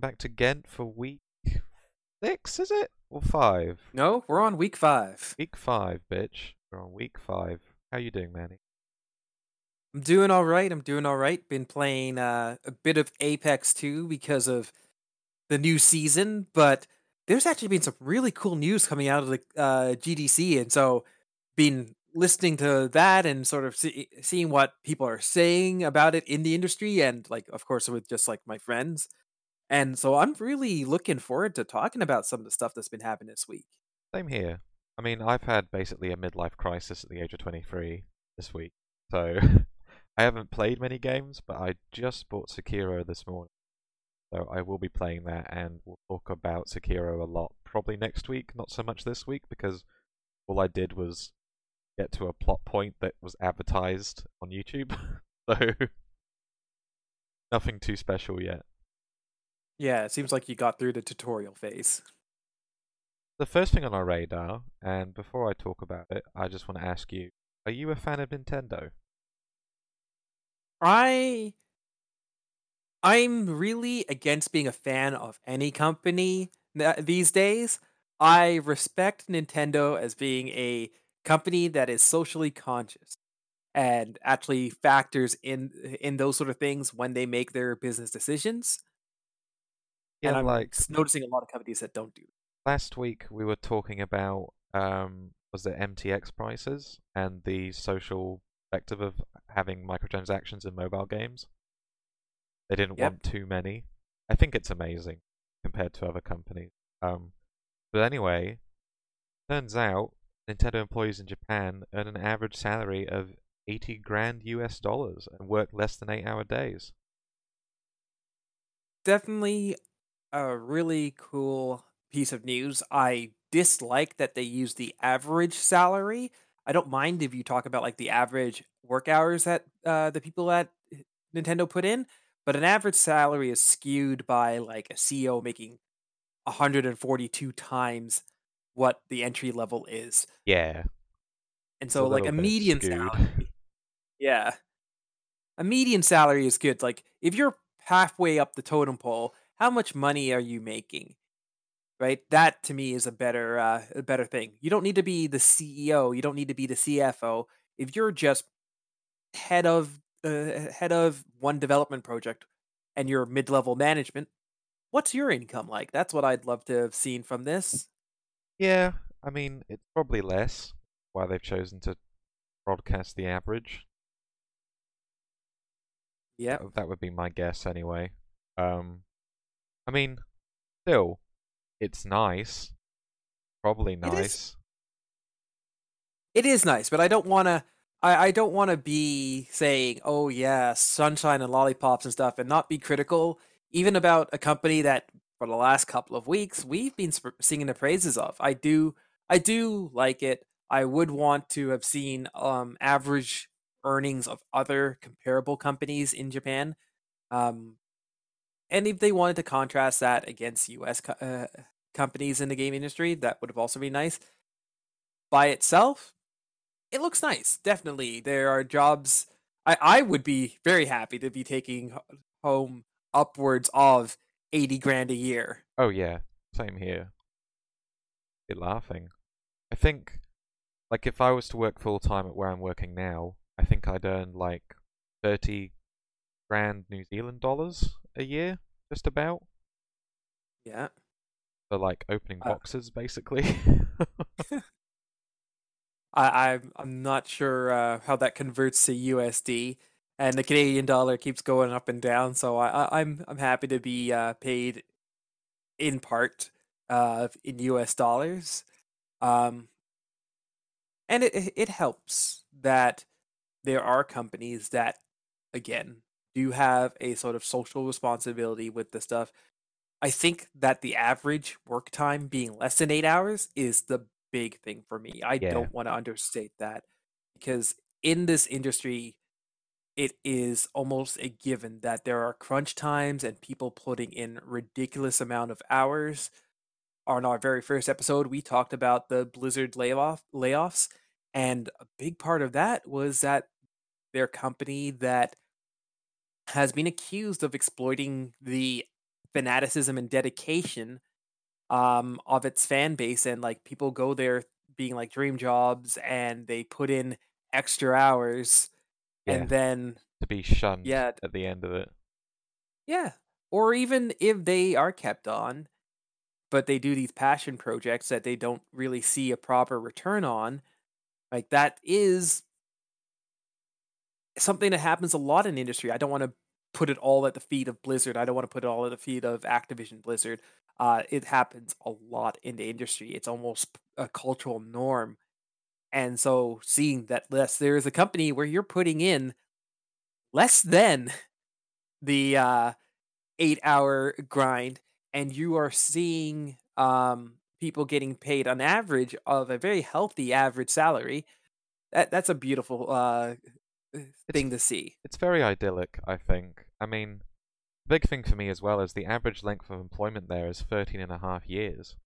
Hello, everyone, and welcome back to Ghent for week six, is it? Or five? No, we're on week five. Week five, bitch. We're on week five. How you doing, Manny? I'm doing all right. I'm doing all right. Been playing uh, a bit of Apex 2 because of the new season, but there's actually been some really cool news coming out of the uh, GDC, and so been listening to that and sort of see, seeing what people are saying about it in the industry, and like, of course, with just like my friends. And so I'm really looking forward to talking about some of the stuff that's been happening this week. Same here. I mean, I've had basically a midlife crisis at the age of 23 this week, so I haven't played many games, but I just bought Sekiro this morning. So I will be playing that, and we'll talk about Sekiro a lot probably next week, not so much this week, because all I did was get to a plot point that was advertised on YouTube. so nothing too special yet. Yeah, it seems like you got through the tutorial phase. The first thing on our radar, and before I talk about it, I just want to ask you: Are you a fan of Nintendo? I I'm really against being a fan of any company these days. I respect Nintendo as being a company that is socially conscious and actually factors in in those sort of things when they make their business decisions. Yeah, and I'm like noticing a lot of companies that don't do. last week we were talking about um was it MTX prices and the social perspective of having microtransactions in mobile games. They didn't Yep. want too many. I think it's amazing compared to other companies. Um, but anyway, turns out Nintendo employees in Japan earn an average salary of 80 grand US dollars and work less than 8-hour days. Definitely a really cool piece of news. I dislike that they use the average salary. I don't mind if you talk about like the average work hours that uh, the people at Nintendo put in, but an average salary is skewed by like a CEO making 142 times what the entry level is. Yeah, And so a like a median skewed. salary. Yeah. A median salary is good. Like if you're halfway up the totem pole, how much money are you making? Right? That to me is a better uh, a better thing. You don't need to be the CEO, you don't need to be the CFO. If you're just head of uh, head of one development project and you're mid-level management, what's your income like? That's what I'd love to have seen from this. Yeah, I mean, it's probably less. Why they've chosen to broadcast the average. Yeah. That, that would be my guess anyway. Um, I mean, still, it's nice. Probably is. nice. It is nice, but I don't want to. I, I don't want to be saying, "Oh yeah, sunshine and lollipops and stuff," and not be critical, even about a company that for the last couple of weeks we've been sp- singing the praises of. I do, I do like it. I would want to have seen um, average earnings of other comparable companies in Japan, um, and if they wanted to contrast that against U.S. Co- uh, companies in the game industry, that would have also been nice. By itself, it looks nice. Definitely, there are jobs. I I would be very happy to be taking home upwards of eighty grand a year. Oh yeah, same here. You're laughing. I think, like, if I was to work full time at where I'm working now, I think I'd earn like thirty grand New Zealand dollars a year, just about, Yeah. for like opening Uh, boxes, basically. I I'm I'm not sure uh, how that converts to USD, and the Canadian dollar keeps going up and down. So I, I I'm I'm happy to be uh, paid in part uh, in US dollars. Um, and it it helps that there are companies that again do have a sort of social responsibility with the stuff. I think that the average work time being less than eight hours is the big thing for me. I Yeah. don't want to understate that because in this industry, it is almost a given that there are crunch times and people putting in ridiculous amount of hours. On our very first episode, we talked about the Blizzard layoff layoffs, and a big part of that was that their company that has been accused of exploiting the fanaticism and dedication um, of its fan base, and like people go there being like dream jobs, and they put in extra hours, Yeah, and then to be shunned yeah, at the end of it. yeah, or even if they are kept on, but they do these passion projects that they don't really see a proper return on, like that is something that happens a lot in industry. I don't want to put it all at the feet of Blizzard. I don't want to put it all at the feet of Activision Blizzard. Uh, it happens a lot in the industry. It's almost a cultural norm. And so seeing that less there is a company where you're putting in less than the uh, eight hour grind and you are seeing um, people getting paid on average of a very healthy average salary that that's a beautiful uh, thing to see. it's very idyllic, I think. I mean, the big thing for me as well is the average length of employment there is 13 and a half years,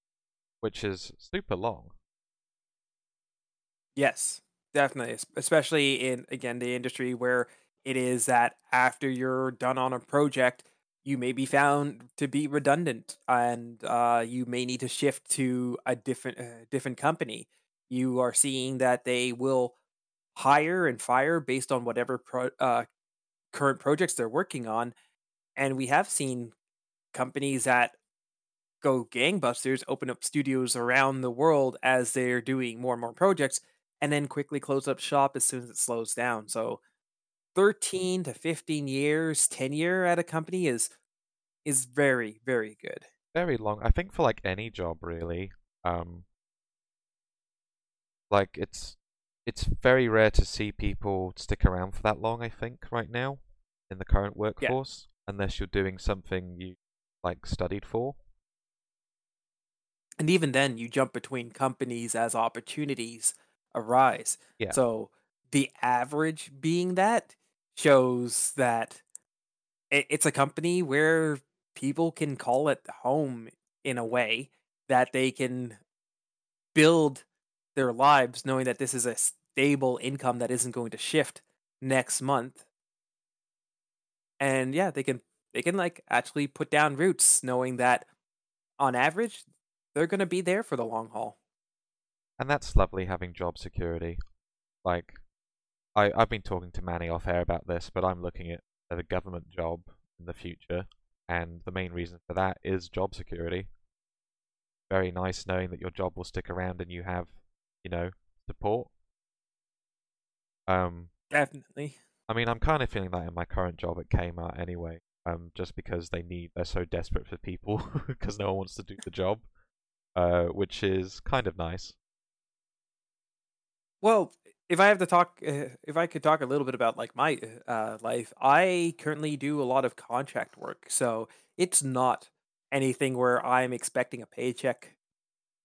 which is super long. Yes, definitely, especially in again the industry where it is that after you're done on a project, you may be found to be redundant, and uh, you may need to shift to a different uh, different company. You are seeing that they will hire and fire based on whatever pro- uh, current projects they're working on, and we have seen companies that go gangbusters, open up studios around the world as they're doing more and more projects, and then quickly close up shop as soon as it slows down. So 13 to 15 years tenure at a company is is very, very good. Very long. I think for like any job really. Um, like it's it's very rare to see people stick around for that long, I think, right now in the current Yeah. workforce, unless you're doing something you like studied for. And even then you jump between companies as opportunities arise. Yeah. So the average being that shows that it's a company where people can call it home in a way that they can build their lives knowing that this is a stable income that isn't going to shift next month and yeah they can they can like actually put down roots knowing that on average they're going to be there for the long haul And that's lovely having job security. Like, I, I've been talking to Manny off air about this, but I'm looking at, at a government job in the future, and the main reason for that is job security. Very nice knowing that your job will stick around and you have, you know, support. Um, definitely I mean, I'm kind of feeling that in my current job at Kmart anyway. Um, just because they need, they're so desperate for people because no one wants to do the job. Uh, which is kind of nice. Well, if I have to talk, uh, if I could talk a little bit about like my uh, life, I currently do a lot of contract work, so it's not anything where I'm expecting a paycheck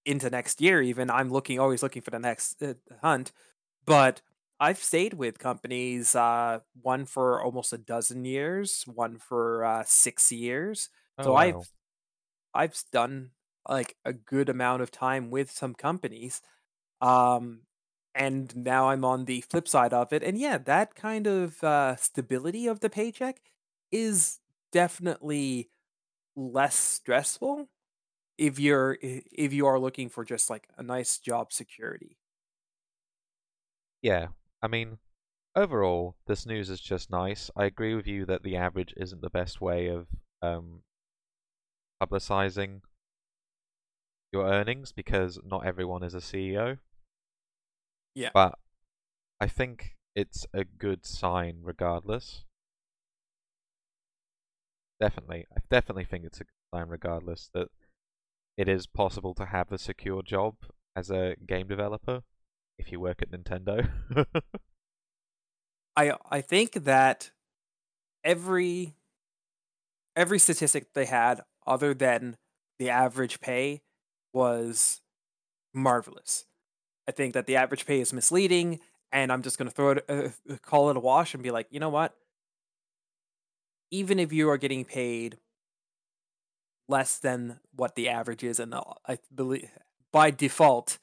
into next year. Even I'm looking, always looking for the next uh, hunt. But I've stayed with companies, uh, one for almost a dozen years, one for uh, six years. Oh So wow. I've I've done like a good amount of time with some companies. Um, and now I'm on the flip side of it. And yeah, that kind of uh, stability of the paycheck is definitely less stressful if you're if you are looking for just like a nice job security. Yeah, I mean, overall, this news is just nice. I agree with you that the average isn't the best way of um, publicizing your earnings because not everyone is a CEO. Yeah. But I think it's a good sign regardless. Definitely. I definitely think it's a good sign regardless that it is possible to have a secure job as a game developer if you work at Nintendo. I I think that every every statistic they had other than the average pay was marvelous. I think that the average pay is misleading, and I'm just going to throw it, uh, call it a wash, and be like, you know what? Even if you are getting paid less than what the average is, and uh, I believe by default,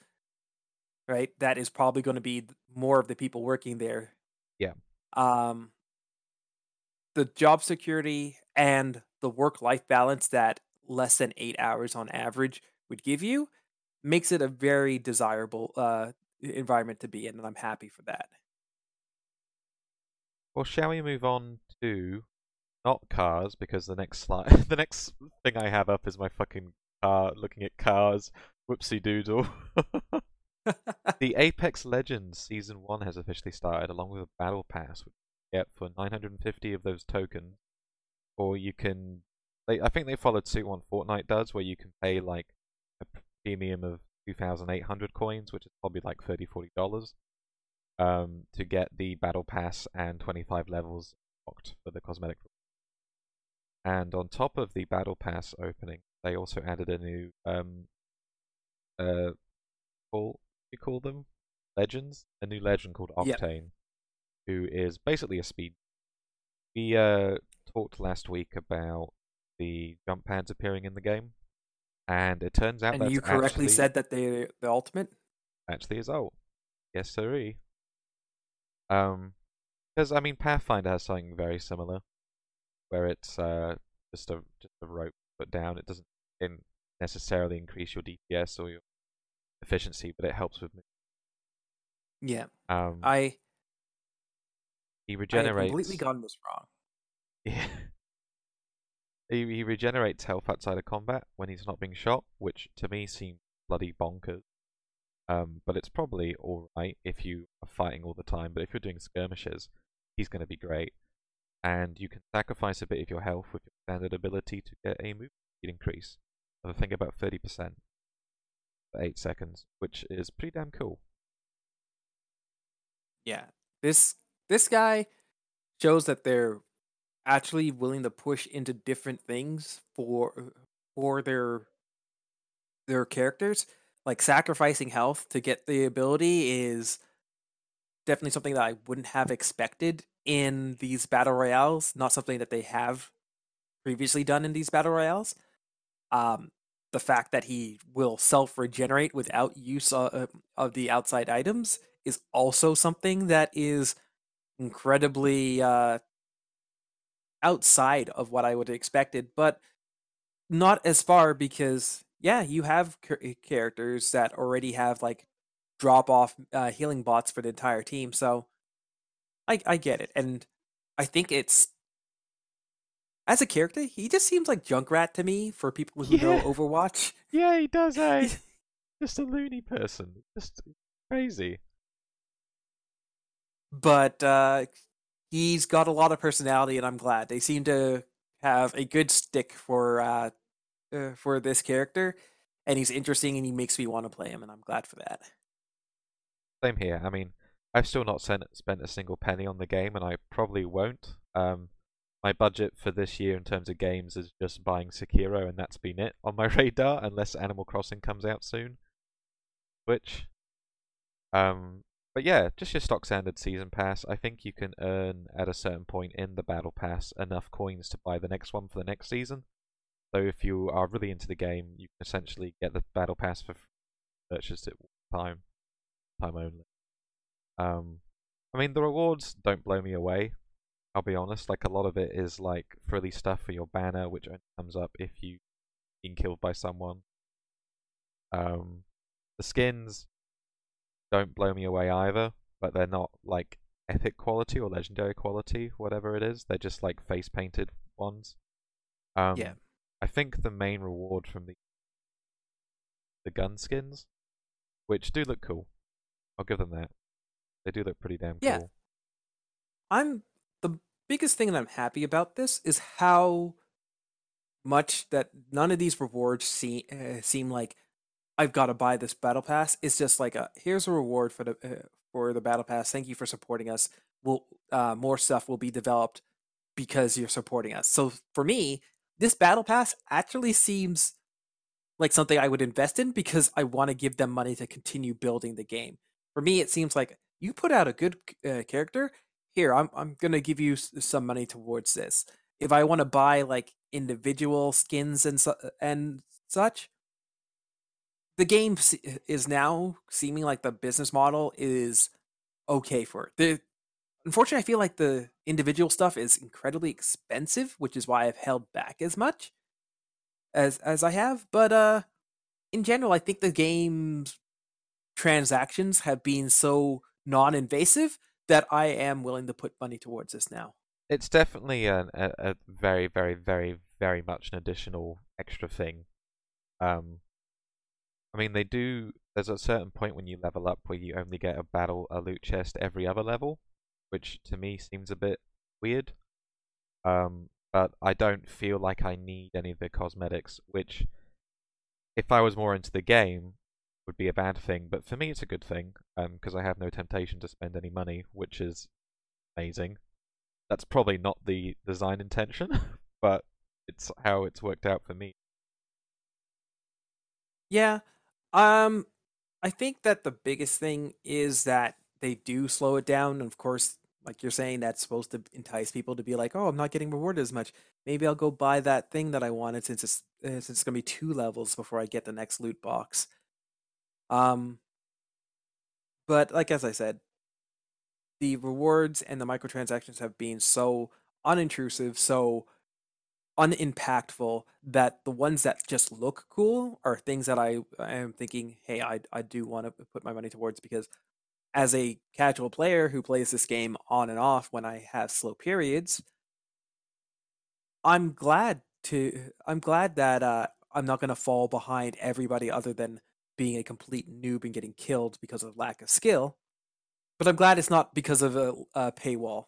right, that is probably going to be more of the people working there. Yeah. Um, the job security and the work life balance that less than eight hours on average would give you makes it a very desirable uh, environment to be in, and I'm happy for that. Well, shall we move on to not cars because the next slide, the next thing I have up is my fucking car looking at cars. Whoopsie doodle. the Apex Legends Season 1 has officially started, along with a Battle Pass, which you get for 950 of those tokens. Or you can. They, I think they followed suit on Fortnite does, where you can pay like a premium of 2,800 coins, which is probably like 30 $40, um, to get the Battle Pass and 25 levels locked for the cosmetic. And on top of the Battle Pass opening, they also added a new um, uh, call you call them legends. A new legend called Octane, yep. who is basically a speed. We uh, talked last week about the jump pads appearing in the game, and it turns out and you correctly actually, said that they the ultimate actually is out. Yes, sirree. Um, because I mean, Pathfinder has something very similar, where it's uh just a just a rope put down. It doesn't necessarily increase your DPS or your efficiency, but it helps with. Yeah. Um, I. He regenerates. I completely gotten this wrong. Yeah. he, he regenerates health outside of combat when he's not being shot, which to me seems bloody bonkers. Um, but it's probably alright if you are fighting all the time. But if you're doing skirmishes, he's going to be great. And you can sacrifice a bit of your health with your standard ability to get a movement speed increase of I think about 30% for 8 seconds, which is pretty damn cool. Yeah. This this guy shows that they're actually willing to push into different things for for their their characters. Like sacrificing health to get the ability is definitely something that I wouldn't have expected in these battle royales. Not something that they have previously done in these battle royales. Um, the fact that he will self regenerate without use of, uh, of the outside items is also something that is incredibly uh, outside of what I would have expected, but not as far because yeah, you have characters that already have like drop off uh, healing bots for the entire team, so I I get it, and I think it's as a character, he just seems like Junkrat to me for people who yeah. know Overwatch. Yeah, he does. Eh? just a loony person, just crazy. But uh, he's got a lot of personality, and I'm glad they seem to have a good stick for uh, uh, for this character, and he's interesting, and he makes me want to play him, and I'm glad for that. Same here. I mean, I've still not spent spent a single penny on the game, and I probably won't. Um, my budget for this year in terms of games is just buying Sekiro, and that's been it on my radar, unless Animal Crossing comes out soon. Which, um, but yeah, just your stock standard season pass. I think you can earn at a certain point in the battle pass enough coins to buy the next one for the next season. So if you are really into the game, you can essentially get the battle pass for purchase it time, time only. Um, I mean the rewards don't blow me away. I'll be honest, like a lot of it is like frilly stuff for your banner, which only comes up if you've been killed by someone. Um, the skins don't blow me away either, but they're not like epic quality or legendary quality, whatever it is. They're just like face painted ones. Um, yeah. I think the main reward from the the gun skins, which do look cool. I'll give them that. They do look pretty damn yeah. cool. I'm the biggest thing that I'm happy about this is how much that none of these rewards seem uh, seem like I've got to buy this battle pass. It's just like a here's a reward for the uh, for the battle pass. Thank you for supporting us. Will uh, more stuff will be developed because you're supporting us. So for me, this battle pass actually seems like something I would invest in because I want to give them money to continue building the game. For me, it seems like you put out a good uh, character here i'm i'm going to give you some money towards this if i want to buy like individual skins and su- and such the game is now seeming like the business model is okay for it. The, unfortunately, I feel like the individual stuff is incredibly expensive, which is why I've held back as much as as I have. But uh, in general, I think the game's transactions have been so non-invasive that I am willing to put money towards this now. It's definitely a, a, very, very, very, very much an additional extra thing. Um, I mean, they do. There's a certain point when you level up where you only get a battle, a loot chest every other level, which to me seems a bit weird. Um, but I don't feel like I need any of the cosmetics, which, if I was more into the game, would be a bad thing. But for me, it's a good thing because um, I have no temptation to spend any money, which is amazing. That's probably not the design intention, but it's how it's worked out for me. Yeah, um, I think that the biggest thing is that they do slow it down. And of course, like you're saying, that's supposed to entice people to be like, "Oh, I'm not getting rewarded as much. Maybe I'll go buy that thing that I wanted since it's uh, since it's gonna be two levels before I get the next loot box." Um, but like as I said, the rewards and the microtransactions have been so unintrusive, so unimpactful that the ones that just look cool are things that I, I am thinking, hey, I, I do want to put my money towards because as a casual player who plays this game on and off when I have slow periods, I'm glad to I'm glad that uh, I'm not going to fall behind everybody other than being a complete noob and getting killed because of lack of skill. But I'm glad it's not because of a, a paywall.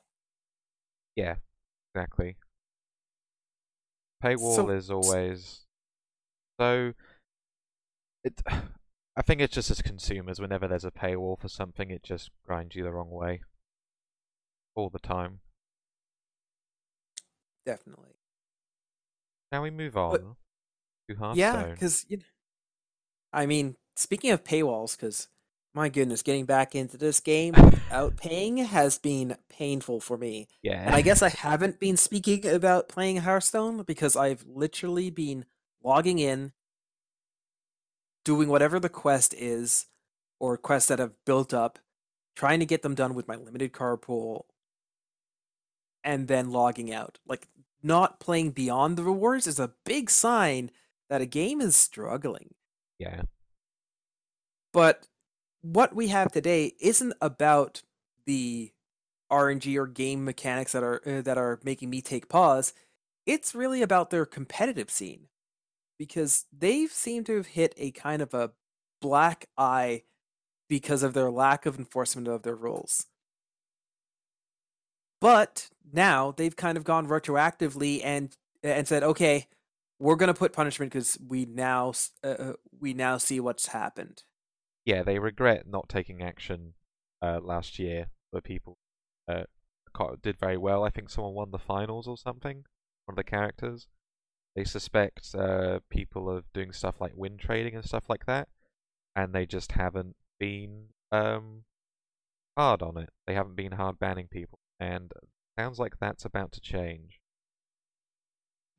Yeah, exactly. Paywall so, is always so. It. I think it's just as consumers, whenever there's a paywall for something, it just grinds you the wrong way. All the time. Definitely. Now we move on but, to Hearthstone. Yeah, because you know, I mean, speaking of paywalls, because my goodness, getting back into this game without paying has been painful for me. Yeah. And I guess I haven't been speaking about playing Hearthstone because I've literally been logging in, doing whatever the quest is, or quests that have built up, trying to get them done with my limited card pool, and then logging out. Like, not playing beyond the rewards is a big sign that a game is struggling. Yeah. But what we have today isn't about the RNG or game mechanics that are uh, that are making me take pause. It's really about their competitive scene because they've seemed to have hit a kind of a black eye because of their lack of enforcement of their rules. But now they've kind of gone retroactively and and said, okay, we're going to put punishment because we now uh, uh, we now see what's happened. Yeah, they regret not taking action uh, last year, where people uh, did very well. I think someone won the finals or something. One of the characters. They suspect uh, people of doing stuff like win trading and stuff like that, and they just haven't been um, hard on it. They haven't been hard banning people, and it sounds like that's about to change.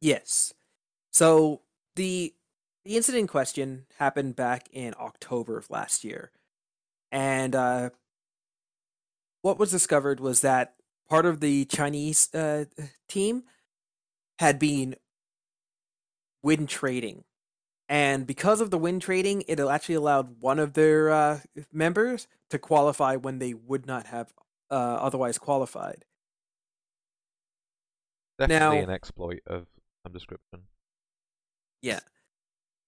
Yes. So the the incident in question happened back in October of last year, and uh, what was discovered was that part of the Chinese uh, team had been win trading. And because of the win trading, it actually allowed one of their uh, members to qualify when they would not have uh, otherwise qualified. Definitely now, an exploit of some description. Yeah.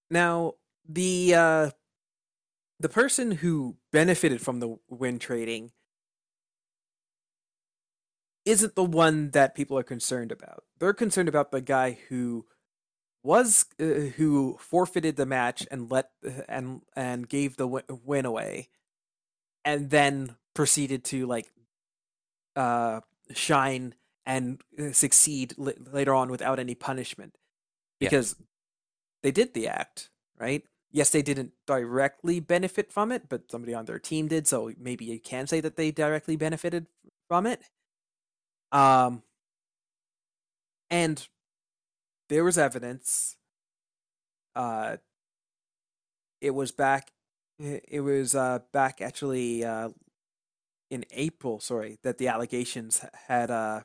Now the uh, the person who benefited from the win trading isn't the one that people are concerned about. They're concerned about the guy who was uh, who forfeited the match and let and and gave the win away and then proceeded to like uh shine and uh, succeed l- later on without any punishment because yeah. They did the act right yes they didn't directly benefit from it but somebody on their team did so maybe you can say that they directly benefited from it um and there was evidence. Uh, it was back. It was uh, back actually uh, in April, sorry, that the allegations had uh,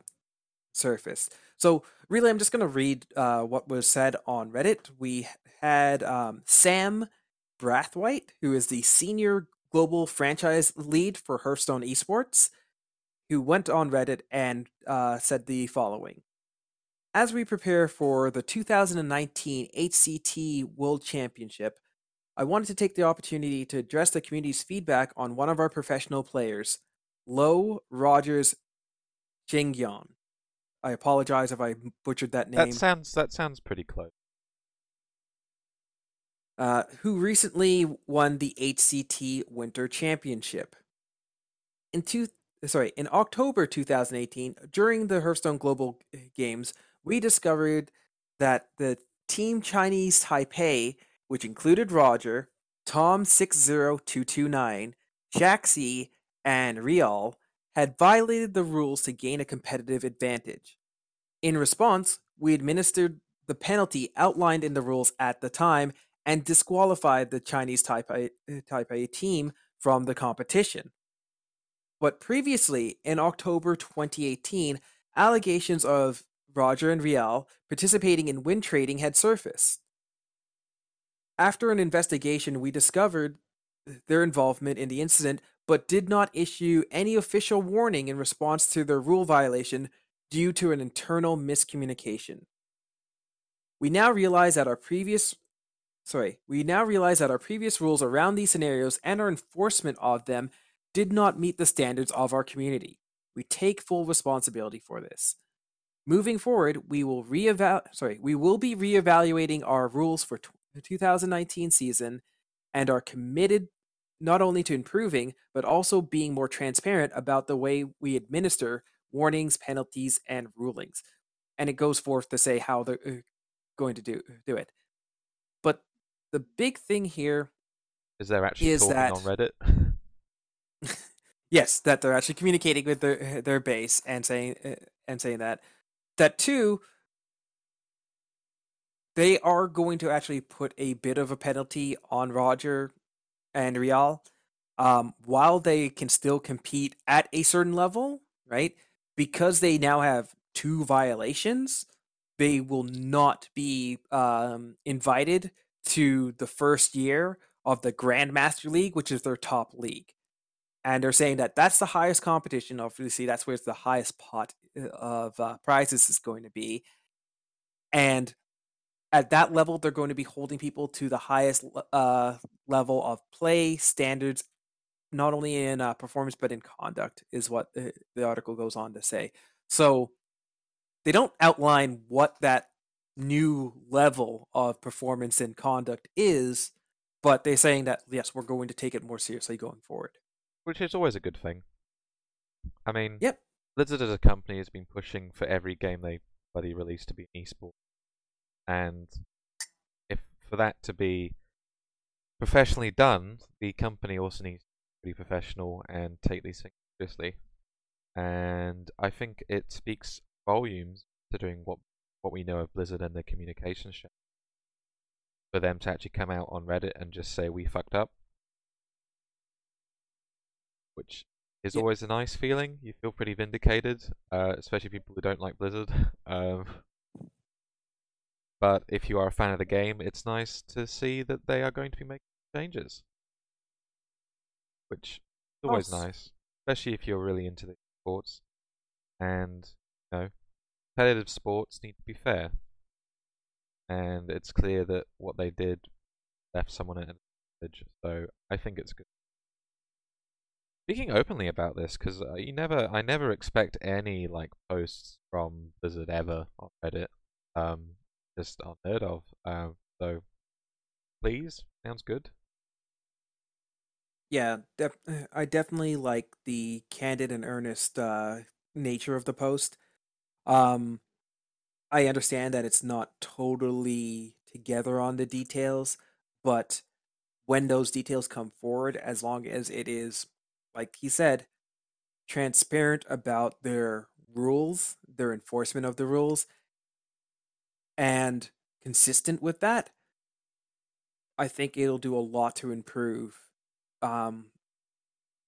surfaced. So really, I'm just going to read uh, what was said on Reddit. We had um, Sam Braithwaite, who is the senior global franchise lead for Hearthstone Esports, who went on Reddit and uh, said the following. As we prepare for the 2019 HCT World Championship, I wanted to take the opportunity to address the community's feedback on one of our professional players, Low Rogers Jingyon. I apologize if I butchered that name. That sounds that sounds pretty close. Uh, who recently won the HCT Winter Championship. In two, sorry, in October 2018, during the Hearthstone Global Games, we discovered that the Team Chinese Taipei, which included Roger, Tom60229, Jaxi, and Real, had violated the rules to gain a competitive advantage. In response, we administered the penalty outlined in the rules at the time and disqualified the Chinese Taipei, uh, Taipei team from the competition. But previously, in October 2018, allegations of Roger and Rial participating in win trading had surfaced. After an investigation, we discovered their involvement in the incident but did not issue any official warning in response to their rule violation due to an internal miscommunication. We now realize that our previous sorry, we now realize that our previous rules around these scenarios and our enforcement of them did not meet the standards of our community. We take full responsibility for this. Moving forward, we will reeval sorry, we will be reevaluating our rules for the 2019 season and are committed not only to improving but also being more transparent about the way we administer warnings, penalties, and rulings. And it goes forth to say how they're uh, going to do do it. But the big thing here Is there actually Is talking that- on Reddit? yes, that they're actually communicating with their their base and saying uh, and saying that that two they are going to actually put a bit of a penalty on Roger and Real um, while they can still compete at a certain level, right? Because they now have two violations, they will not be um, invited to the first year of the Grandmaster League, which is their top league. And they're saying that that's the highest competition. Obviously, that's where the highest pot uh, of uh, prizes is going to be. And at that level, they're going to be holding people to the highest uh, level of play standards, not only in uh, performance but in conduct, is what the, the article goes on to say. So they don't outline what that new level of performance and conduct is, but they're saying that yes, we're going to take it more seriously going forward. Which is always a good thing. I mean, Yep. Blizzard as a company has been pushing for every game they bloody release to be an esport. And if for that to be professionally done, the company also needs to be professional and take these things seriously. And I think it speaks volumes considering what what we know of Blizzard and their communication. For them to actually come out on Reddit and just say we fucked up. Which is Yeah. always a nice feeling. You feel pretty vindicated, uh, especially people who don't like Blizzard. Um, but if you are a fan of the game, it's nice to see that they are going to be making changes. Which is always Nice. nice, especially if you're really into the sports. And, you know, competitive sports need to be fair. And it's clear that what they did left someone at an advantage. So I think it's good. Speaking openly about this, because uh, you never, I never expect any like posts from Blizzard ever on Reddit. Um, just unheard of. Um, so please, sounds good. Yeah, def- I definitely like the candid and earnest uh, nature of the post. Um, I understand that it's not totally together on the details, but when those details come forward, as long as it is, like he said, transparent about their rules, their enforcement of the rules, and consistent with that, I think it'll do a lot to improve um,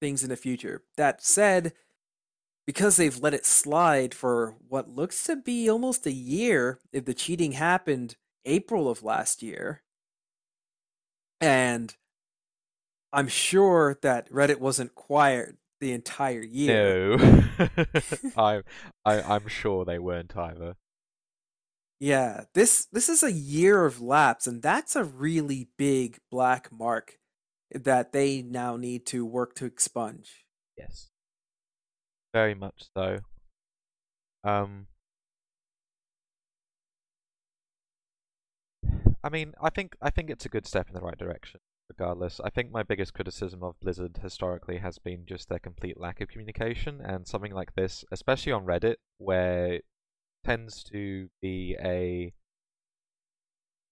things in the future. That said, because they've let it slide for what looks to be almost a year, if the cheating happened April of last year, and I'm sure that Reddit wasn't quiet the entire year. No, I, I, I'm sure they weren't either. Yeah, this this is a year of lapse, and that's a really big black mark that they now need to work to expunge. Yes, very much so. Um, I mean, I think I think it's a good step in the right direction. Regardless, I think my biggest criticism of Blizzard historically has been just their complete lack of communication, and something like this, especially on Reddit, where tends to be a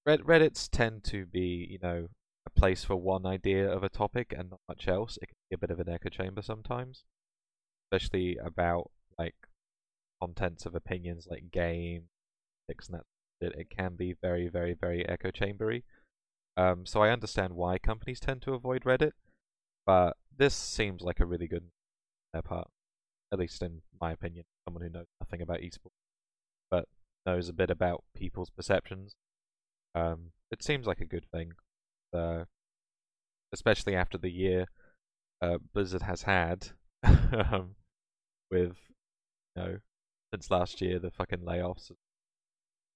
Red Reddit's tend to be, you know, a place for one idea of a topic and not much else. It can be a bit of an echo chamber sometimes, especially about like contents of opinions like game, and that. It, can be very, very, very echo chambery. Um, so I understand why companies tend to avoid Reddit, but this seems like a really good their part, at least in my opinion. Someone who knows nothing about esports but knows a bit about people's perceptions. Um, it seems like a good thing, uh, especially after the year uh, Blizzard has had um, with, you know, since last year the fucking layoffs, and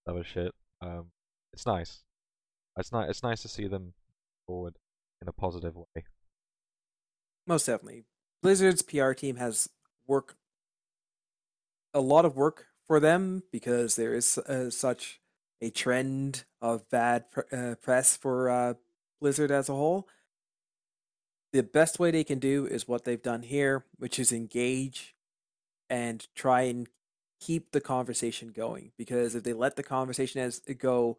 other shit. Um, it's nice. It's nice. It's nice to see them forward in a positive way. Most definitely, Blizzard's PR team has work a lot of work for them because there is uh, such a trend of bad pr- uh, press for uh, Blizzard as a whole. The best way they can do is what they've done here, which is engage and try and keep the conversation going. Because if they let the conversation as go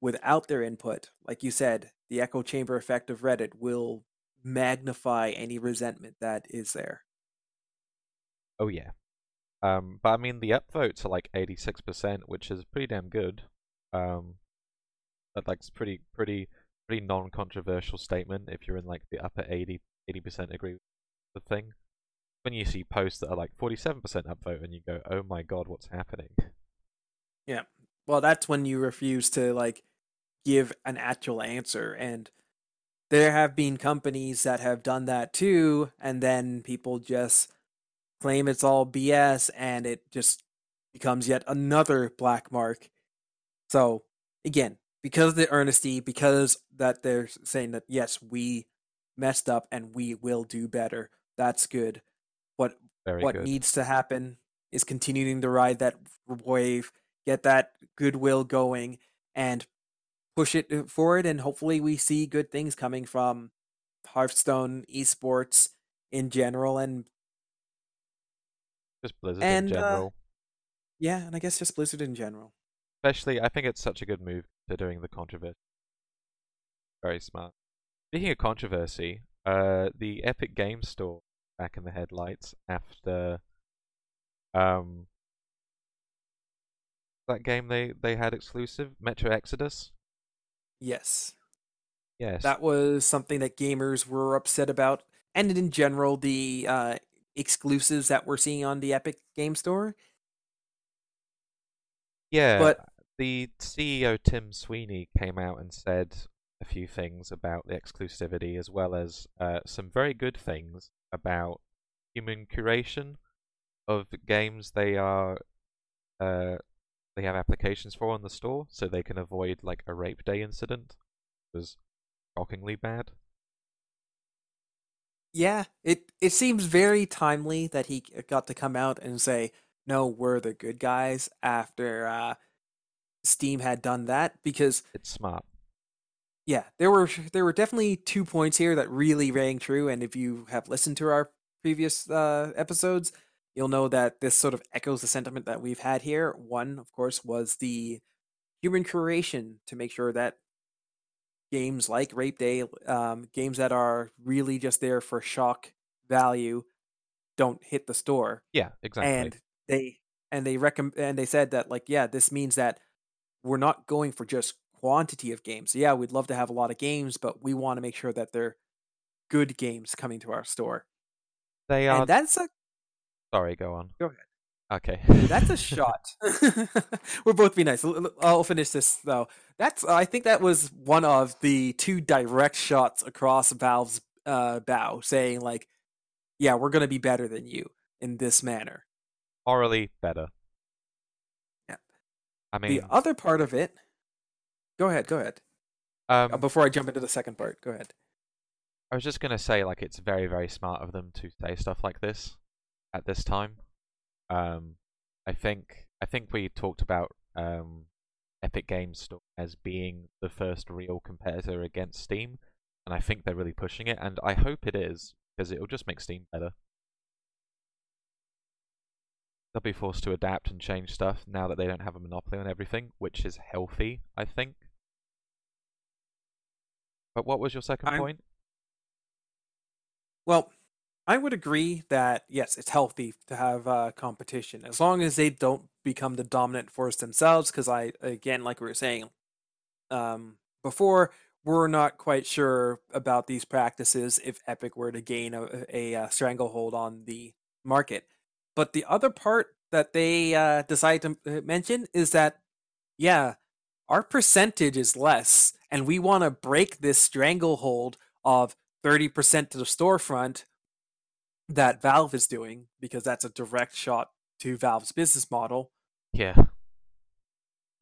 without their input, like you said, the echo chamber effect of Reddit will magnify any resentment that is there. Oh yeah, um, but I mean, the upvotes are like 86%, which is pretty damn good. Um, that like pretty, pretty, pretty non-controversial statement if you're in like the upper 80, 80% agree with the thing. When you see posts that are like 47% upvote and you go, oh my god, what's happening? Yeah. Well, that's when you refuse to like give an actual answer. And there have been companies that have done that too. And then people just claim it's all BS and it just becomes yet another black mark. So again, because of the earnesty, because that they're saying that yes, we messed up and we will do better. That's good. What Very what good. needs to happen is continuing to ride that wave, get that goodwill going, and push it uh, forward. And hopefully, we see good things coming from Hearthstone esports in general, and Just Blizzard and in uh, general. yeah, and I guess just Blizzard in general. Especially, I think it's such a good move considering the controversy. Very smart. Speaking of controversy, uh, the Epic Game Store back in the headlights after um that game they they had exclusive Metro Exodus. Yes, Yes, that was something that gamers were upset about, and in general, the uh, exclusives that we're seeing on the Epic Game Store. yeah. but- the CEO Tim Sweeney came out and said a few things about the exclusivity, as well as uh, some very good things about human curation of games they are uh, they have applications for on the store, so they can avoid like a rape day incident. It was shockingly bad. Yeah, it it seems very timely that he got to come out and say, "No, we're the good guys." After uh, Steam had done that, because It's smart. yeah, there were there were definitely two points here that really rang true. And if you have listened to our previous uh, episodes, you'll know that this sort of echoes the sentiment that we've had here. One, of course, was the human curation to make sure that games like Rape Day, um, games that are really just there for shock value, don't hit the store Yeah, exactly. and they and they recommend and they said that like yeah this means that we're not going for just quantity of games yeah we'd love to have a lot of games but we want to make sure that they're good games coming to our store They are. and that's a Sorry, go on. Go ahead. Okay. that's a shot. We'll both be nice. I'll finish this though. That's I think that was one of the two direct shots across Valve's uh, bow, saying like, "Yeah, we're gonna be better than you in this manner." Morally better. Yeah. I mean, the other part of it. Go ahead. Go ahead. um, Uh, before I jump into the second part, go ahead. I was just gonna say, like, it's very, very smart of them to say stuff like this at this time. Um, I think, I think we talked about um, Epic Games Store as being the first real competitor against Steam, and I think they're really pushing it, and I hope it is because it'll just make Steam better. They'll be forced to adapt and change stuff now that they don't have a monopoly on everything, which is healthy, I think. But what was your 2nd I'm- point? Well, I would agree that yes, it's healthy to have uh, competition as long as they don't become the dominant force themselves. Because I, again, like we were saying um, before, we're not quite sure about these practices if Epic were to gain a, a, uh stranglehold on the market. But the other part that they uh, decide to uh, mention is that, yeah, our percentage is less, and we want to break this stranglehold of 30% to the storefront that Valve is doing because that's a direct shot to Valve's business model. Yeah.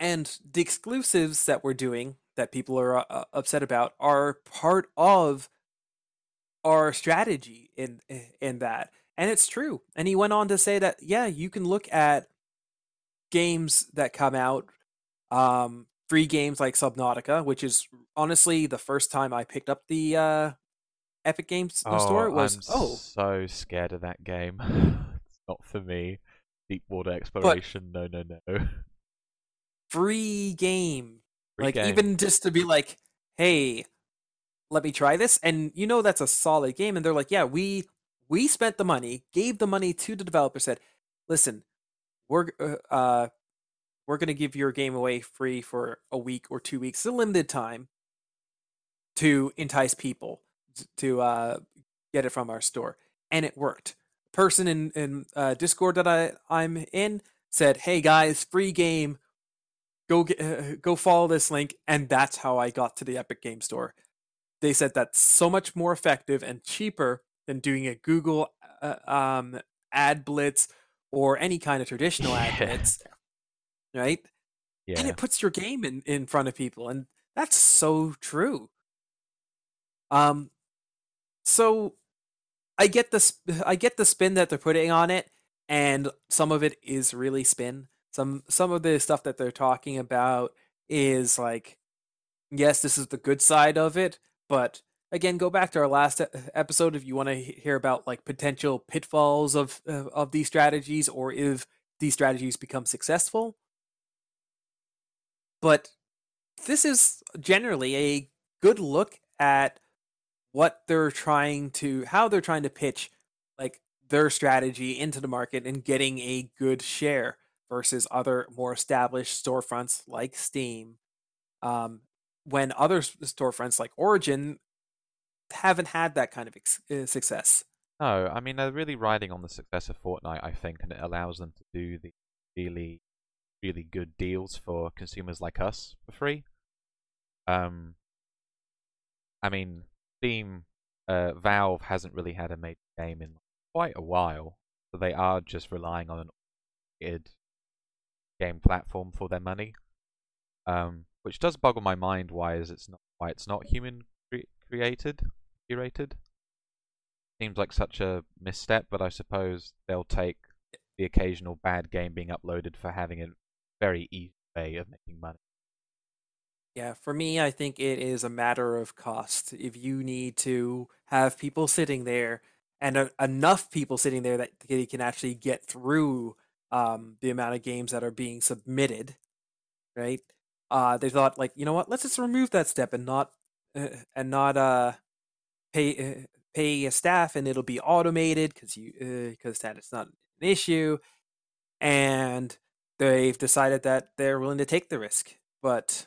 And the exclusives that we're doing that people are uh, upset about are part of our strategy in in that. And it's true. And he went on to say that yeah, you can look at games that come out um free games like Subnautica, which is honestly the first time I picked up the uh Epic Games Oh, store was I'm oh so scared of that game. it's not for me. Deep water exploration, no, no, no. free game Free like game. even just to be like hey let me try this and you know that's a solid game and they're like yeah we we spent the money gave the money to the developer said listen we're uh, uh we're going to give your game away free for a week or two weeks a limited time to entice people to uh get it from our store and it worked. Person in in uh, discord that i i'm in said hey guys free game. Go get, uh, go follow this link and that's how i got to the epic game store. They said that's so much more effective and cheaper than doing a google uh, um, ad blitz or any kind of traditional ad blitz right? Yeah. and it puts your game in, in front of people and that's so true. Um so i get the sp- i get the spin that they're putting on it and some of it is really spin. Some some of the stuff that they're talking about is like yes this is the good side of it but again go back to our last episode if you want to hear about like potential pitfalls of uh, of these strategies or if these strategies become successful. But this is generally a good look at what they're trying to how they're trying to pitch like their strategy into the market and getting a good share versus other more established storefronts like Steam. Um, when other storefronts like Origin haven't had that kind of ex- uh, success. No, I mean they're really riding on the success of Fortnite, I think, and it allows them to do the really, really good deals for consumers like us for free. Um, I mean, Steam, uh, Valve hasn't really had a major game in quite a while, so they are just relying on an game platform for their money. Um, which does boggle my mind. Why is it's not why it's not human cre- created, curated? seems like such a misstep, but I suppose they'll take the occasional bad game being uploaded for having a very easy way of making money. Yeah, for me, I think it is a matter of cost. If you need to have people sitting there and uh, enough people sitting there that they can actually get through um, the amount of games that are being submitted, right? Uh, they thought like, you know what? Let's just remove that step and not uh, and not uh, pay uh, pay a staff, and it'll be automated because you because that is not an issue. And they've decided that they're willing to take the risk, but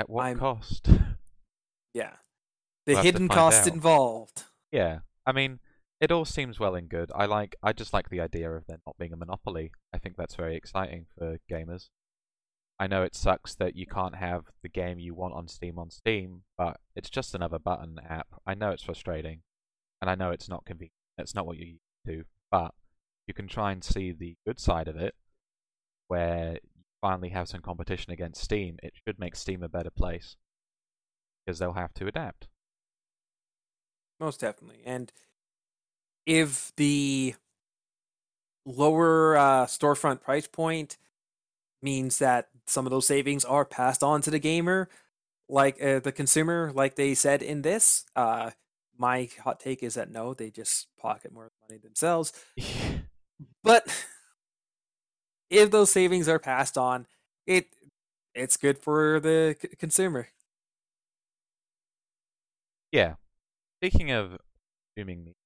At what I'm- cost? Yeah. The We'll hidden cost out. involved. yeah, I mean, it all seems well and good. I like I just like the idea of there not being a monopoly. I think that's very exciting for gamers. I know it sucks that you can't have the game you want on Steam on Steam, but it's just another button app. I know it's frustrating, and I know it's not convenient. It's not what you're used to, but you can try and see the good side of it, where you finally have some competition against Steam. It should make Steam a better place because they'll have to adapt. Most definitely. And if the lower uh, storefront price point means that some of those savings are passed on to the gamer, like uh, the consumer, like they said in this, uh, my hot take is that no, they just pocket more money themselves. but if those savings are passed on, it it's good for the c- consumer. Yeah. Speaking of streaming, me-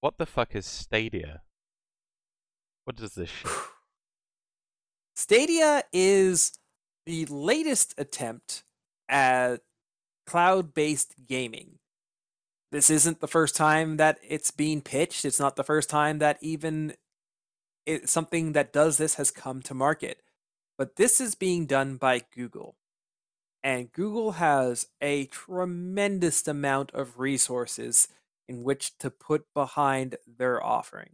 what the fuck is Stadia? What is this shit? Stadia is the latest attempt at cloud based gaming. This isn't the first time that it's being pitched. It's not the first time that even it, something that does this has come to market. But this is being done by Google. And Google has a tremendous amount of resources in which to put behind their offering.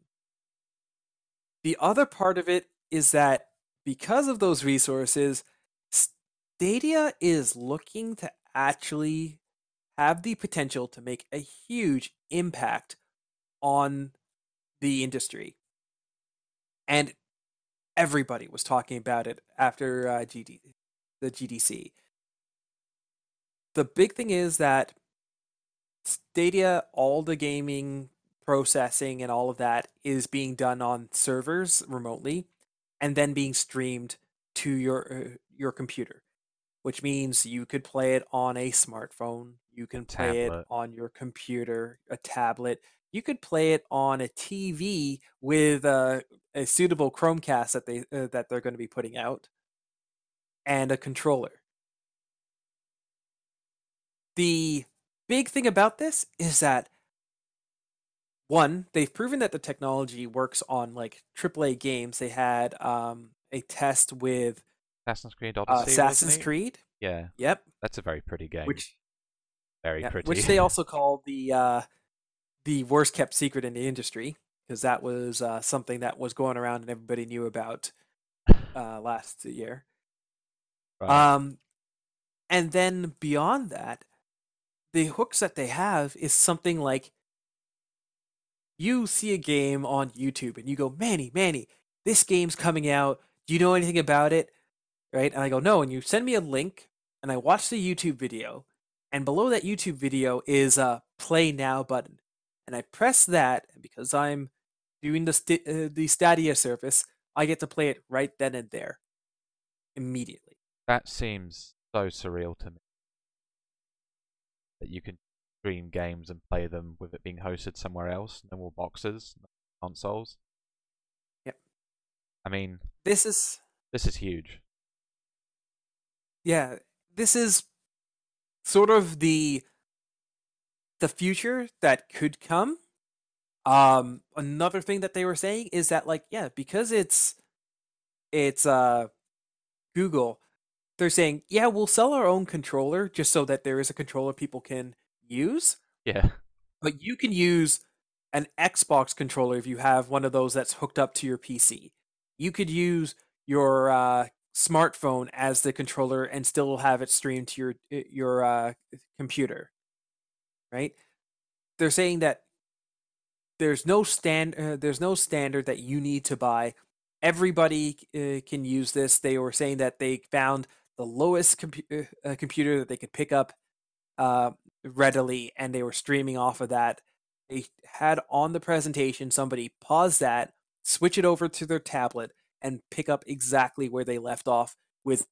The other part of it is that because of those resources, Stadia is looking to actually have the potential to make a huge impact on the industry. And everybody was talking about it after uh, GD, the GDC. The big thing is that Stadia, all the gaming processing and all of that is being done on servers remotely and then being streamed to your uh, your computer which means you could play it on a smartphone you can play Tablet. it on your computer a tablet you could play it on a TV with a, a suitable Chromecast that they uh, that they're going to be putting out and a controller the big thing about this is that one, they've proven that the technology works on like AAA games. They had um, a test with Assassin's Creed uh, Assassin's? Creed. Yeah, Yep. that's a very pretty game. Which very yeah, pretty. which they also called the uh, the worst kept secret in the industry because that was uh, something that was going around and everybody knew about uh, last year. Right. Um, and then beyond that, the hooks that they have is something like you see a game on YouTube and you go, Manny, Manny, this game's coming out. Do you know anything about it? Right? And I go, no. And you send me a link and I watch the YouTube video. And below that YouTube video is a play now button. And I press that. And because I'm doing the, st- uh, the Stadia service, I get to play it right then and there immediately. that seems so surreal to me. That you can stream games and play them with it being hosted somewhere else, no more boxes, no consoles. Yep. I mean, This is this is huge. yeah this is sort of the the future that could come um another thing that they were saying is that like yeah because it's it's uh google they're saying yeah we'll sell our own controller just so that there is a controller people can use Yeah. but you can use an Xbox controller if you have one of those that's hooked up to your PC. You could use your uh, smartphone as the controller and still have it streamed to your uh, your uh, computer. Right? They're saying that there's no stand uh, there's no standard that you need to buy. Everybody uh, can use this. They were saying that they found the lowest compu- uh, computer that they could pick up uh, readily and they were streaming off of that. They had on the presentation somebody pause that, switch it over to their tablet, and pick up exactly where they left off with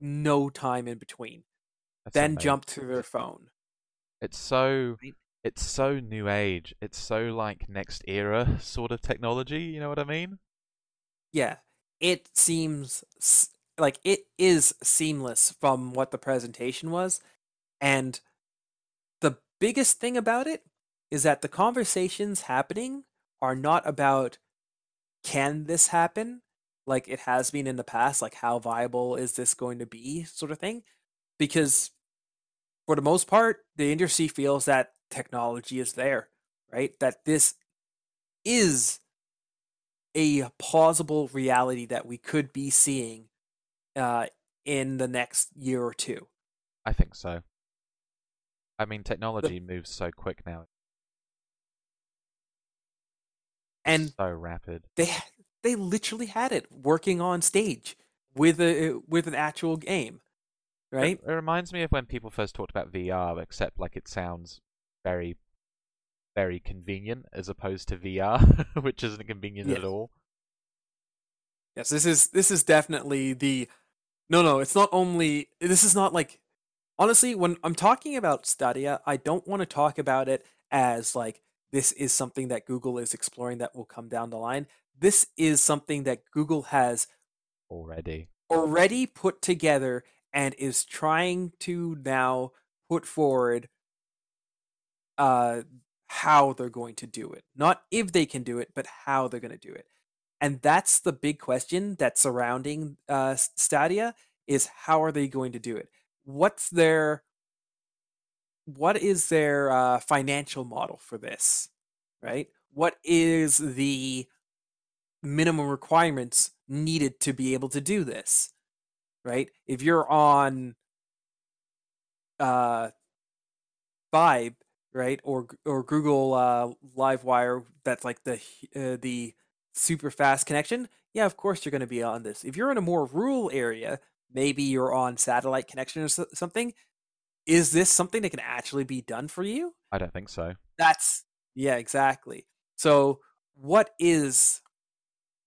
no time in between. That's then amazing. jump to their phone. It's so Right. It's so new age. It's so like next era sort of technology. You know what I mean? Yeah, it seems like it is seamless from what the presentation was. And the biggest thing about it is that the conversations happening are not about can this happen like it has been in the past like how viable is this going to be sort of thing because for the most part the industry feels that technology is there right that this is a plausible reality that we could be seeing uh, in the next year or two I think so. I mean, technology moves so quick now. and so rapid. they they literally had it working on stage with a with an actual game It- right It, reminds me of when people first talked about VR, except like it sounds very, very convenient as opposed to VR, which isn't convenient Yes. at all. yes this is this is definitely the no no it's not only this is not like honestly when i'm talking about stadia i don't want to talk about it as like this is something that google is exploring that will come down the line this is something that google has Already, already put together and is trying to now put forward uh how they're going to do it. Not if they can do it but how they're going to do it. And that's the big question that's surrounding uh stadia is how are they going to do it? What's their what is their uh, financial model for this right? What is the minimum requirements needed to be able to do this right? If you're on uh vibe right? Or or google uh livewire that's like the uh, the super fast connection yeah of course you're going to be on this. If you're in a more rural area maybe you're on satellite connection or so- something is this something that can actually be done for you? I don't think so. that's yeah exactly. So what is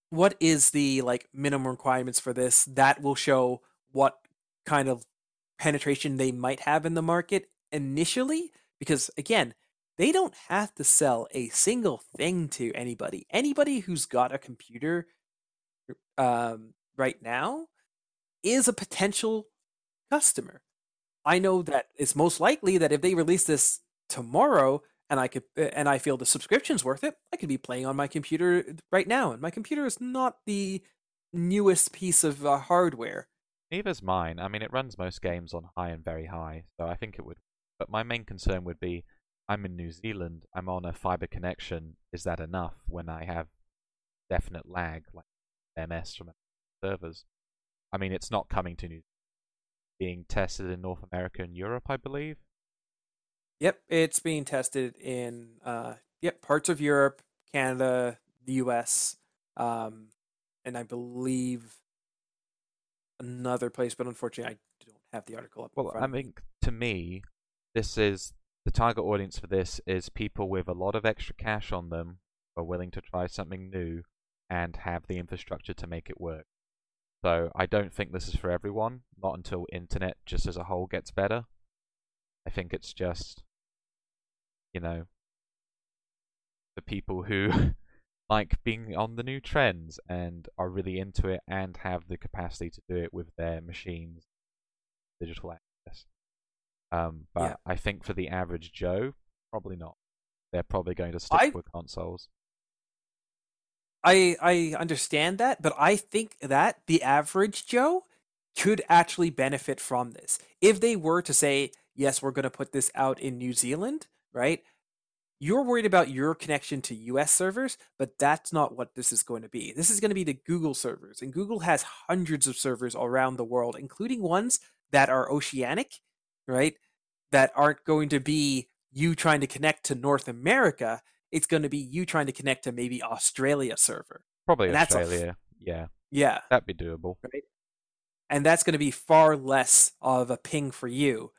what is the like minimum requirements for this that will show what kind of penetration they might have in the market initially because again they don't have to sell a single thing to anybody anybody who's got a computer um, right now is a potential customer i know that it's most likely that if they release this tomorrow and I could uh, and I feel the subscription's worth it, I could be playing on my computer right now. And my computer is not the newest piece of uh, hardware. Neither's mine. I mean, it runs most games on high and very high, so I think it would. But my main concern would be I'm in New Zealand, I'm on a fiber connection. Is that enough when I have definite lag, like MS from servers? I mean, it's not coming to New Zealand. being tested in North America and Europe, I believe. Yep, it's being tested in uh, yep parts of Europe, Canada, the U.S., um, and I believe another place. But unfortunately, I don't have the article up. Well, I mean, to me, this is the target audience for this is people with a lot of extra cash on them, who are willing to try something new, and have the infrastructure to make it work. So I don't think this is for everyone. Not until internet just as a whole gets better. I think it's just, you know, the people who like being on the new trends and are really into it and have the capacity to do it with their machines, digital access. Um, but Yeah. I think for the average Joe, probably not. They're probably going to stick I- with consoles. I I understand that, but I think that the average Joe could actually benefit from this. If they were to say, yes, we're going to put this out in New Zealand, right? You're worried about your connection to US servers, but that's not what this is going to be. This is going to be the Google servers, and Google has hundreds of servers around the world, including ones that are oceanic, right? That aren't going to be you trying to connect to North America. It's going to be you trying to connect to maybe Australia server. Probably And that's a f- Australia. yeah, Yeah, that'd be doable. Right? and that's going to be far less of a ping for you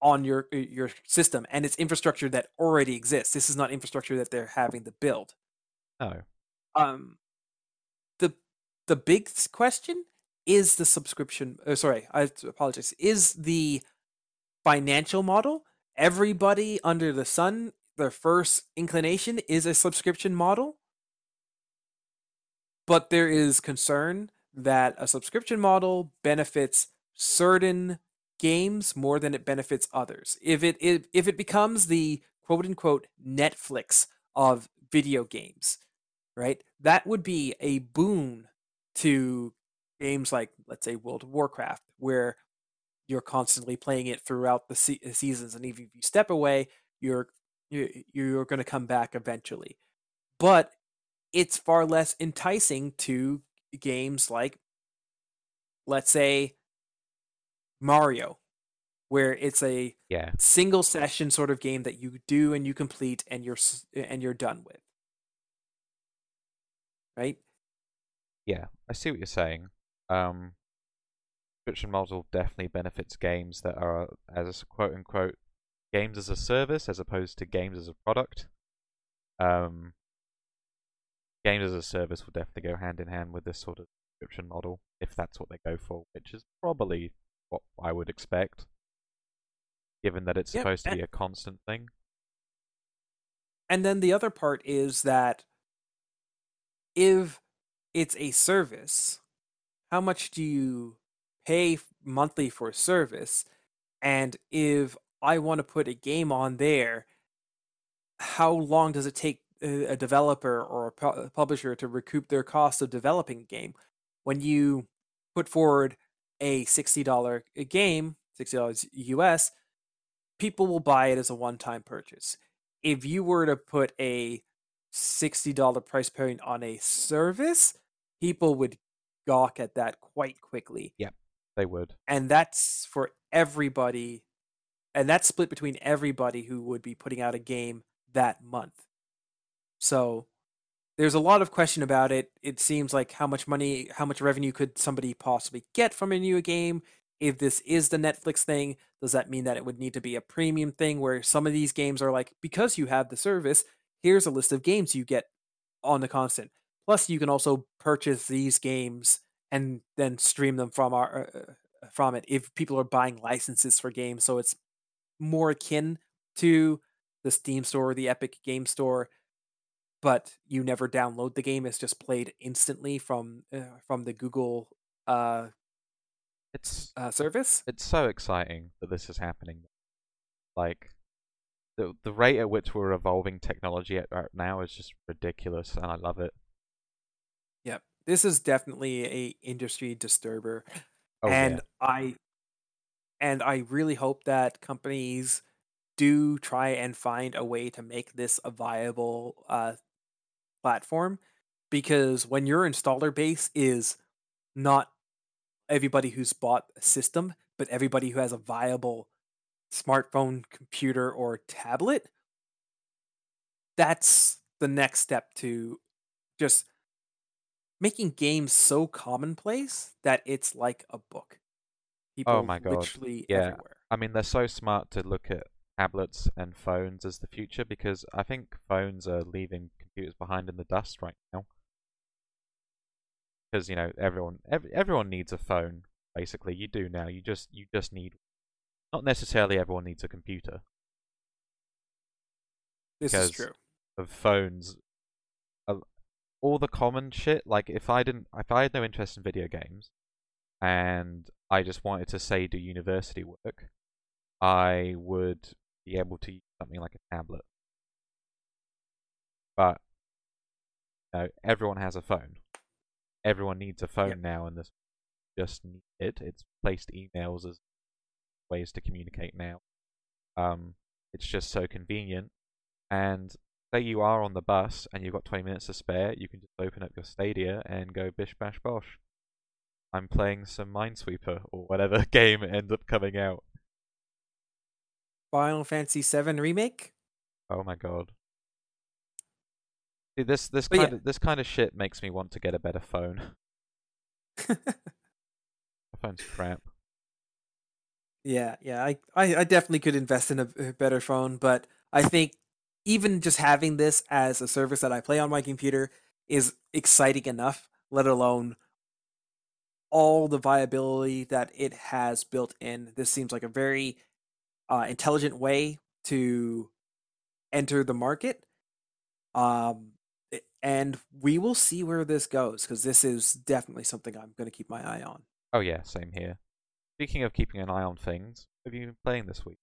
on your your system and it's infrastructure that already exists this is not infrastructure that they're having to build Oh. um the the big question is the subscription uh, sorry i apologize is the financial model everybody under the sun their first inclination is a subscription model but there is concern that a subscription model benefits certain games more than it benefits others if it if, if it becomes the quote unquote Netflix of video games, right? That would be a boon to games like, let's say, World of Warcraft, where you're constantly playing it throughout the se- seasons, and even if you step away, you're you're going to come back eventually. But it's far less enticing to games like, let's say, Mario, where it's a Yeah. single session sort of game that you do and you complete and you're and you're done with. Right? Yeah, I see what you're saying. Um, subscription model definitely benefits games that are as quote unquote games as a service as opposed to games as a product. Um, games as a service will definitely go hand in hand with this sort of subscription model if that's what they go for, which is probably what I would expect, given that it's supposed to and- be a constant thing. And then the other part is that if it's a service, how much do you pay monthly for service? And if I want to put a game on there, how long does it take a developer or a publisher to recoup their cost of developing a game? When you put forward a $60 game, $60 US, people will buy it as a one time purchase. If you were to put a $60 price point on a service, people would gawk at that quite quickly. They would. And that's for everybody. And that's split between everybody who would be putting out a game that month. So there's a lot of question about it. It seems like how much money, how much revenue could somebody possibly get from a new game? If this is the Netflix thing, does that mean that it would need to be a premium thing where some of these games are like, because you have the service, here's a list of games you get on the constant. Plus, you can also purchase these games and then stream them from our uh, uh, from it if people are buying licenses for games. So it's more akin to the Steam store or the Epic Game Store, but you never download the game; it's just played instantly from uh, from the Google uh, It's uh, service. it's so exciting that this is happening. Like the the rate at which we're evolving technology at, at now is just ridiculous, and I love it. Yep, this is definitely a industry disturber. Oh and yeah, I and I really hope that companies do try and find a way to make this a viable uh, platform because when your installer base is not everybody who's bought a system but everybody who has a viable smartphone computer or tablet that's the next step to just making games so commonplace that it's like a book. Oh People Oh my God, literally yeah. everywhere. I mean they're so smart to look at tablets and phones as the future because I think phones are leaving computers behind in the dust right now. Because you know everyone every, everyone needs a phone basically. You do now. You just you just need not necessarily everyone needs a computer. This is true. of phones all the common shit like if i didn't if i had no interest in video games and i just wanted to say do university work i would be able to use something like a tablet. But you know, everyone has a phone. Everyone needs a phone now and this just need it. It's placed emails as ways to communicate now. Um it's just so convenient and say you are on the bus and you've got 20 minutes to spare, you can just open up your Stadia and go bish bash bosh. I'm playing some Minesweeper or whatever game ends up coming out. Final Fantasy VII remake. Oh my god. See, this this But yeah. kind of this kind of shit makes me want to get a better phone. My phone's crap. yeah, yeah. I, I, I definitely could invest in a, a better phone, but I think even just having this as a service that I play on my computer is exciting enough. Let alone all the viability that it has built in. This seems like a very uh, intelligent way to enter the market. Um, and we will see where this goes because this is definitely something I'm going to keep my eye on. Oh yeah, same here. Speaking of keeping an eye on things, have you been playing this week?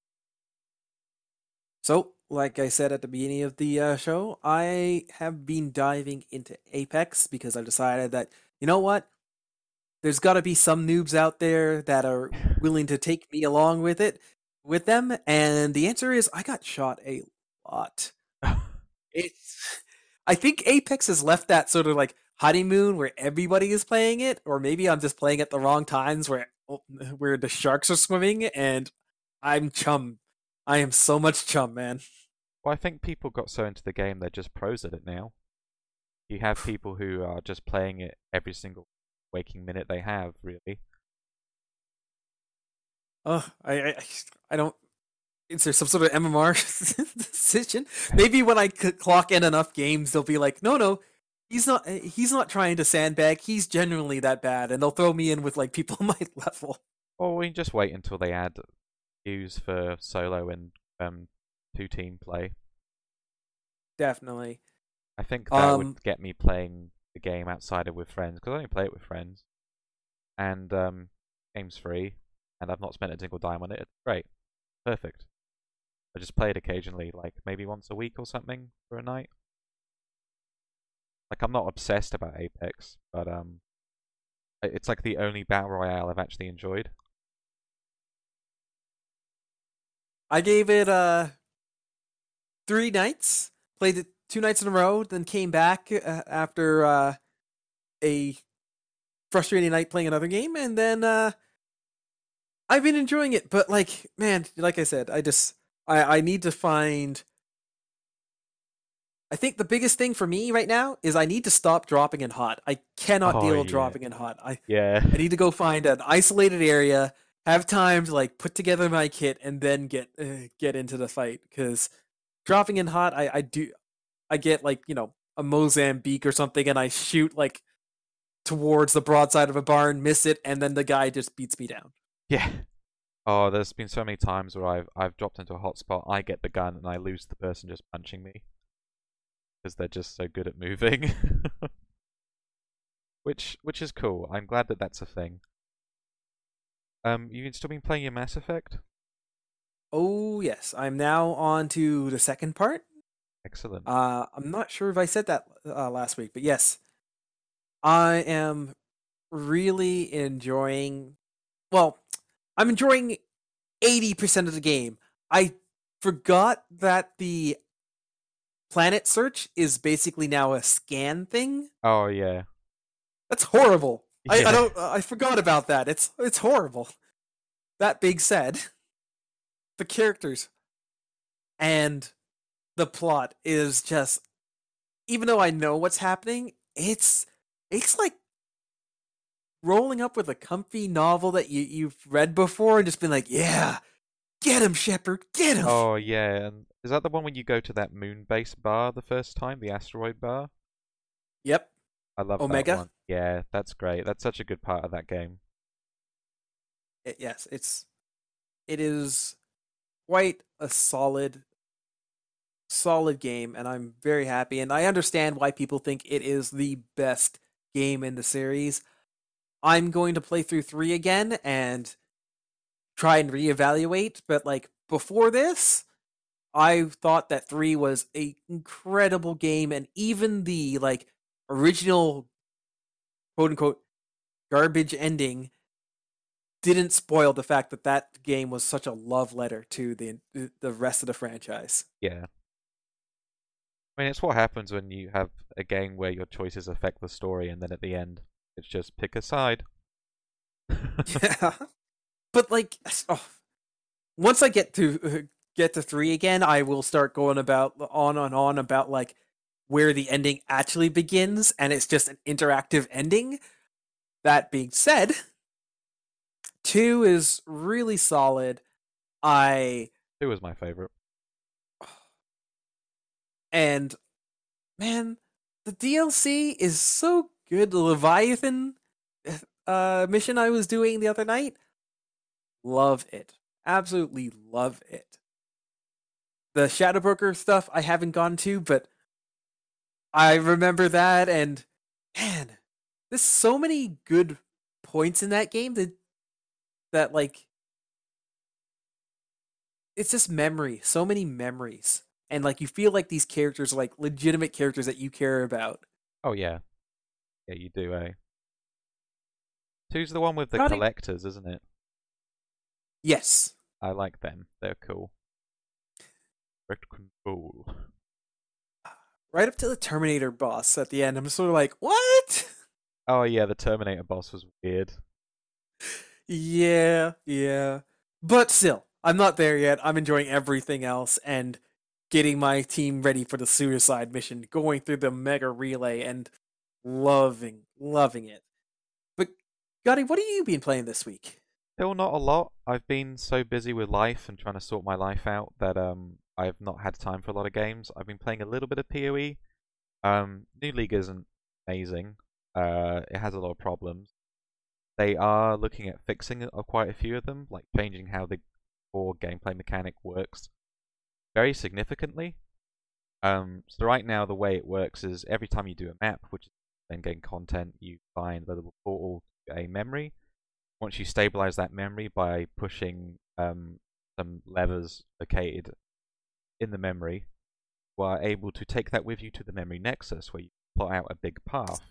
So, like I said at the beginning of the uh, show, I have been diving into Apex because I've decided that, you know what? There's got to be some noobs out there that are willing to take me along with it, with them. And the answer is I got shot a lot. it's, I think Apex has left that sort of like honeymoon where everybody is playing it, or maybe I'm just playing at the wrong times where where the sharks are swimming and I'm chum. I am so much chum, man. Well, I think people got so into the game they're just pros at it now. You have people who are just playing it every single waking minute they have, really. Oh, I, I, I don't. Is there some sort of MMR decision? Maybe when I clock in enough games, they'll be like, no, no, he's not. Eh, he's not trying to sandbag. He's genuinely that bad, and they'll throw me in with like people my level. Or we can just wait until they add use for solo and um, two team play. Definitely. I think that um, would get me playing the game outside of with friends because I only play it with friends, and um, game's free, and I've not spent a single dime on it. It's great, perfect. I just play it occasionally, like maybe once a week or something for a night. Like I'm not obsessed about Apex, but um, it's like the only battle royale I've actually enjoyed. I gave it uh three nights. Played it two nights in a row, then came back uh, after uh, a frustrating night playing another game, and then uh, I've been enjoying it. But like, man, like I said, I just I I need to find. I think the biggest thing for me right now is I need to stop dropping in hot. I cannot oh, deal with yeah. dropping in hot. I yeah. I need to go find an isolated area have time to like put together my kit and then get uh, get into the fight because dropping in hot I, I do I get like you know a Mozambique or something and I shoot like towards the broadside of a barn miss it and then the guy just beats me down. Yeah. Oh there's been so many times where I've I've dropped into a hot spot I get the gun and I lose the person just punching me. Because they're just so good at moving. Which which is cool. I'm glad that that's a thing um, you've still been playing your Mass Effect? Oh yes, I'm now on to the second part. Excellent. Uh, I'm not sure if I said that uh, last week, but yes, I am really enjoying. Well, I'm enjoying eighty percent of the game. I forgot that the planet search is basically now a scan thing. Oh yeah, that's horrible. I, I don't. Uh, I forgot about that. It's it's horrible. That being said, the characters and the plot is just even though I know what's happening, it's it's like rolling up with a comfy novel that you you've read before and just been like, yeah, get him, Shepard, get him. Oh yeah, and is that the one when you go to that moon base bar the first time, the asteroid bar? Yep. I love Omega. Yeah, that's great. That's such a good part of that game. It, yes, it's it is quite a solid solid game and I'm very happy and I understand why people think it is the best game in the series. I'm going to play through 3 again and try and reevaluate, but like before this, I thought that 3 was a incredible game and even the like original quote unquote garbage ending didn't spoil the fact that that game was such a love letter to the the rest of the franchise. Yeah. I mean, it's what happens when you have a game where your choices affect the story, and then at the end, it's just pick a side. yeah, but like, oh, once I get to uh, get to three again, I will start going about on and on about like where the ending actually begins and it's just an interactive ending. That being said, 2 is really solid. I 2 is my favorite. And man, the DLC is so good. The Leviathan uh mission I was doing the other night, love it. Absolutely love it. The Shadow Broker stuff I haven't gone to, but I remember that, and man, there's so many good points in that game that that like it's just memory, so many memories, and like you feel like these characters are like legitimate characters that you care about. Oh yeah, yeah, you do, eh? Two's the one with the Not e- collectors, isn't it? Yes, I like them. They're cool. Red control. Right up to the Terminator boss at the end. I'm sort of like, what? Oh yeah, the Terminator boss was weird. Yeah, yeah. But still, I'm not there yet. I'm enjoying everything else and getting my team ready for the suicide mission, going through the Omega relay and loving, loving it. But Gotti, what have you been playing this week? Still not a lot. I've been so busy with life and trying to sort my life out that um I've not had time for a lot of games. I've been playing a little bit of PoE. Um, New League isn't amazing. Uh, it has a lot of problems. They are looking at fixing quite a few of them, like changing how the core gameplay mechanic works very significantly. Um, so right now the way it works is every time you do a map, which is then gain content, you find the little portal to a memory. Once you stabilize that memory by pushing um, some levers located in the memory, you are able to take that with you to the memory nexus, where you plot out a big path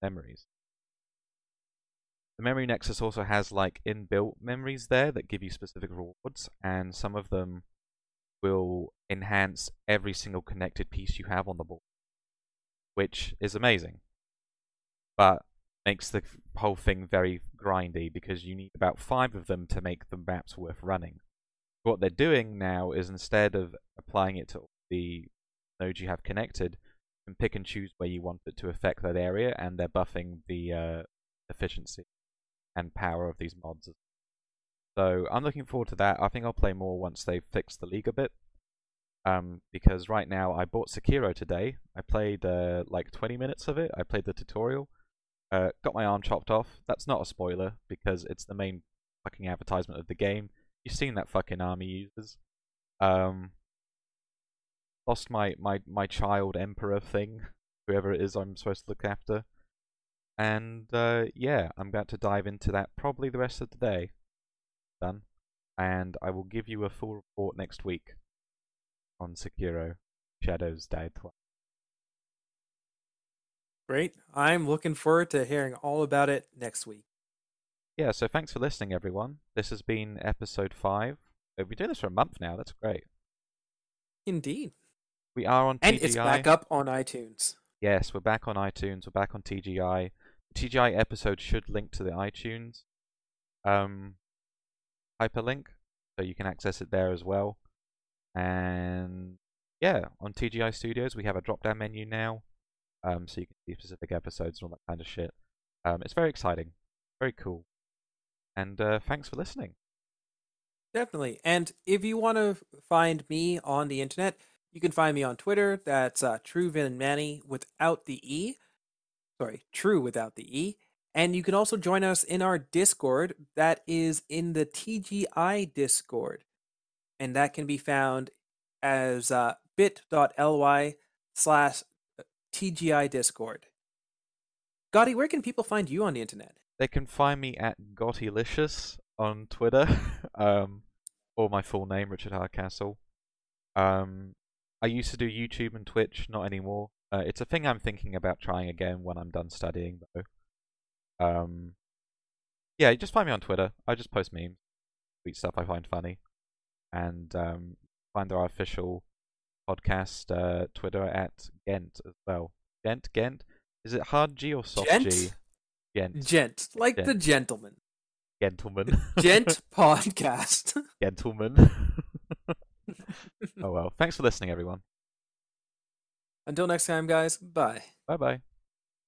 memories. The memory nexus also has like inbuilt memories there that give you specific rewards, and some of them will enhance every single connected piece you have on the board, which is amazing. But makes the whole thing very grindy because you need about five of them to make the maps worth running. What they're doing now is instead of applying it to the nodes you have connected, you can pick and choose where you want it to affect that area, and they're buffing the uh, efficiency and power of these mods. So I'm looking forward to that. I think I'll play more once they've fixed the league a bit. Um, because right now I bought Sekiro today. I played uh, like 20 minutes of it. I played the tutorial. Uh, got my arm chopped off. That's not a spoiler because it's the main fucking advertisement of the game. You've seen that fucking army users. Um, lost my, my, my child emperor thing, whoever it is I'm supposed to look after. And uh, yeah, I'm about to dive into that probably the rest of the day. Done. And I will give you a full report next week on Sekiro Shadows Die Twice. Great. I'm looking forward to hearing all about it next week. Yeah, so thanks for listening, everyone. This has been episode five. We've been doing this for a month now. That's great. Indeed. We are on And it's back up on iTunes. Yes, we're back on iTunes. We're back on TGI. The TGI episode should link to the iTunes um, hyperlink, so you can access it there as well. And yeah, on TGI Studios we have a drop-down menu now, um, so you can see specific episodes and all that kind of shit. Um, it's very exciting, very cool. And uh, thanks for listening. Definitely. And if you want to find me on the internet, you can find me on Twitter. That's uh, TrueVinManny without the E. Sorry, True without the E. And you can also join us in our Discord that is in the TGI Discord. And that can be found as uh, bit.ly slash uh, TGI Discord. Gotti, where can people find you on the internet? They can find me at Gottylicious on Twitter, um, or my full name, Richard Hardcastle. Um, I used to do YouTube and Twitch, not anymore. Uh, it's a thing I'm thinking about trying again when I'm done studying, though. Um, yeah, just find me on Twitter. I just post memes, tweet stuff I find funny, and um, find our official podcast uh, Twitter at Gent as well. Gent, Gent. Is it hard G or soft Gent? G? Gent, Gent, like the gentleman. gentleman. Gent podcast. gentleman. oh well. Thanks for listening, everyone. Until next time, guys. Bye. Bye bye.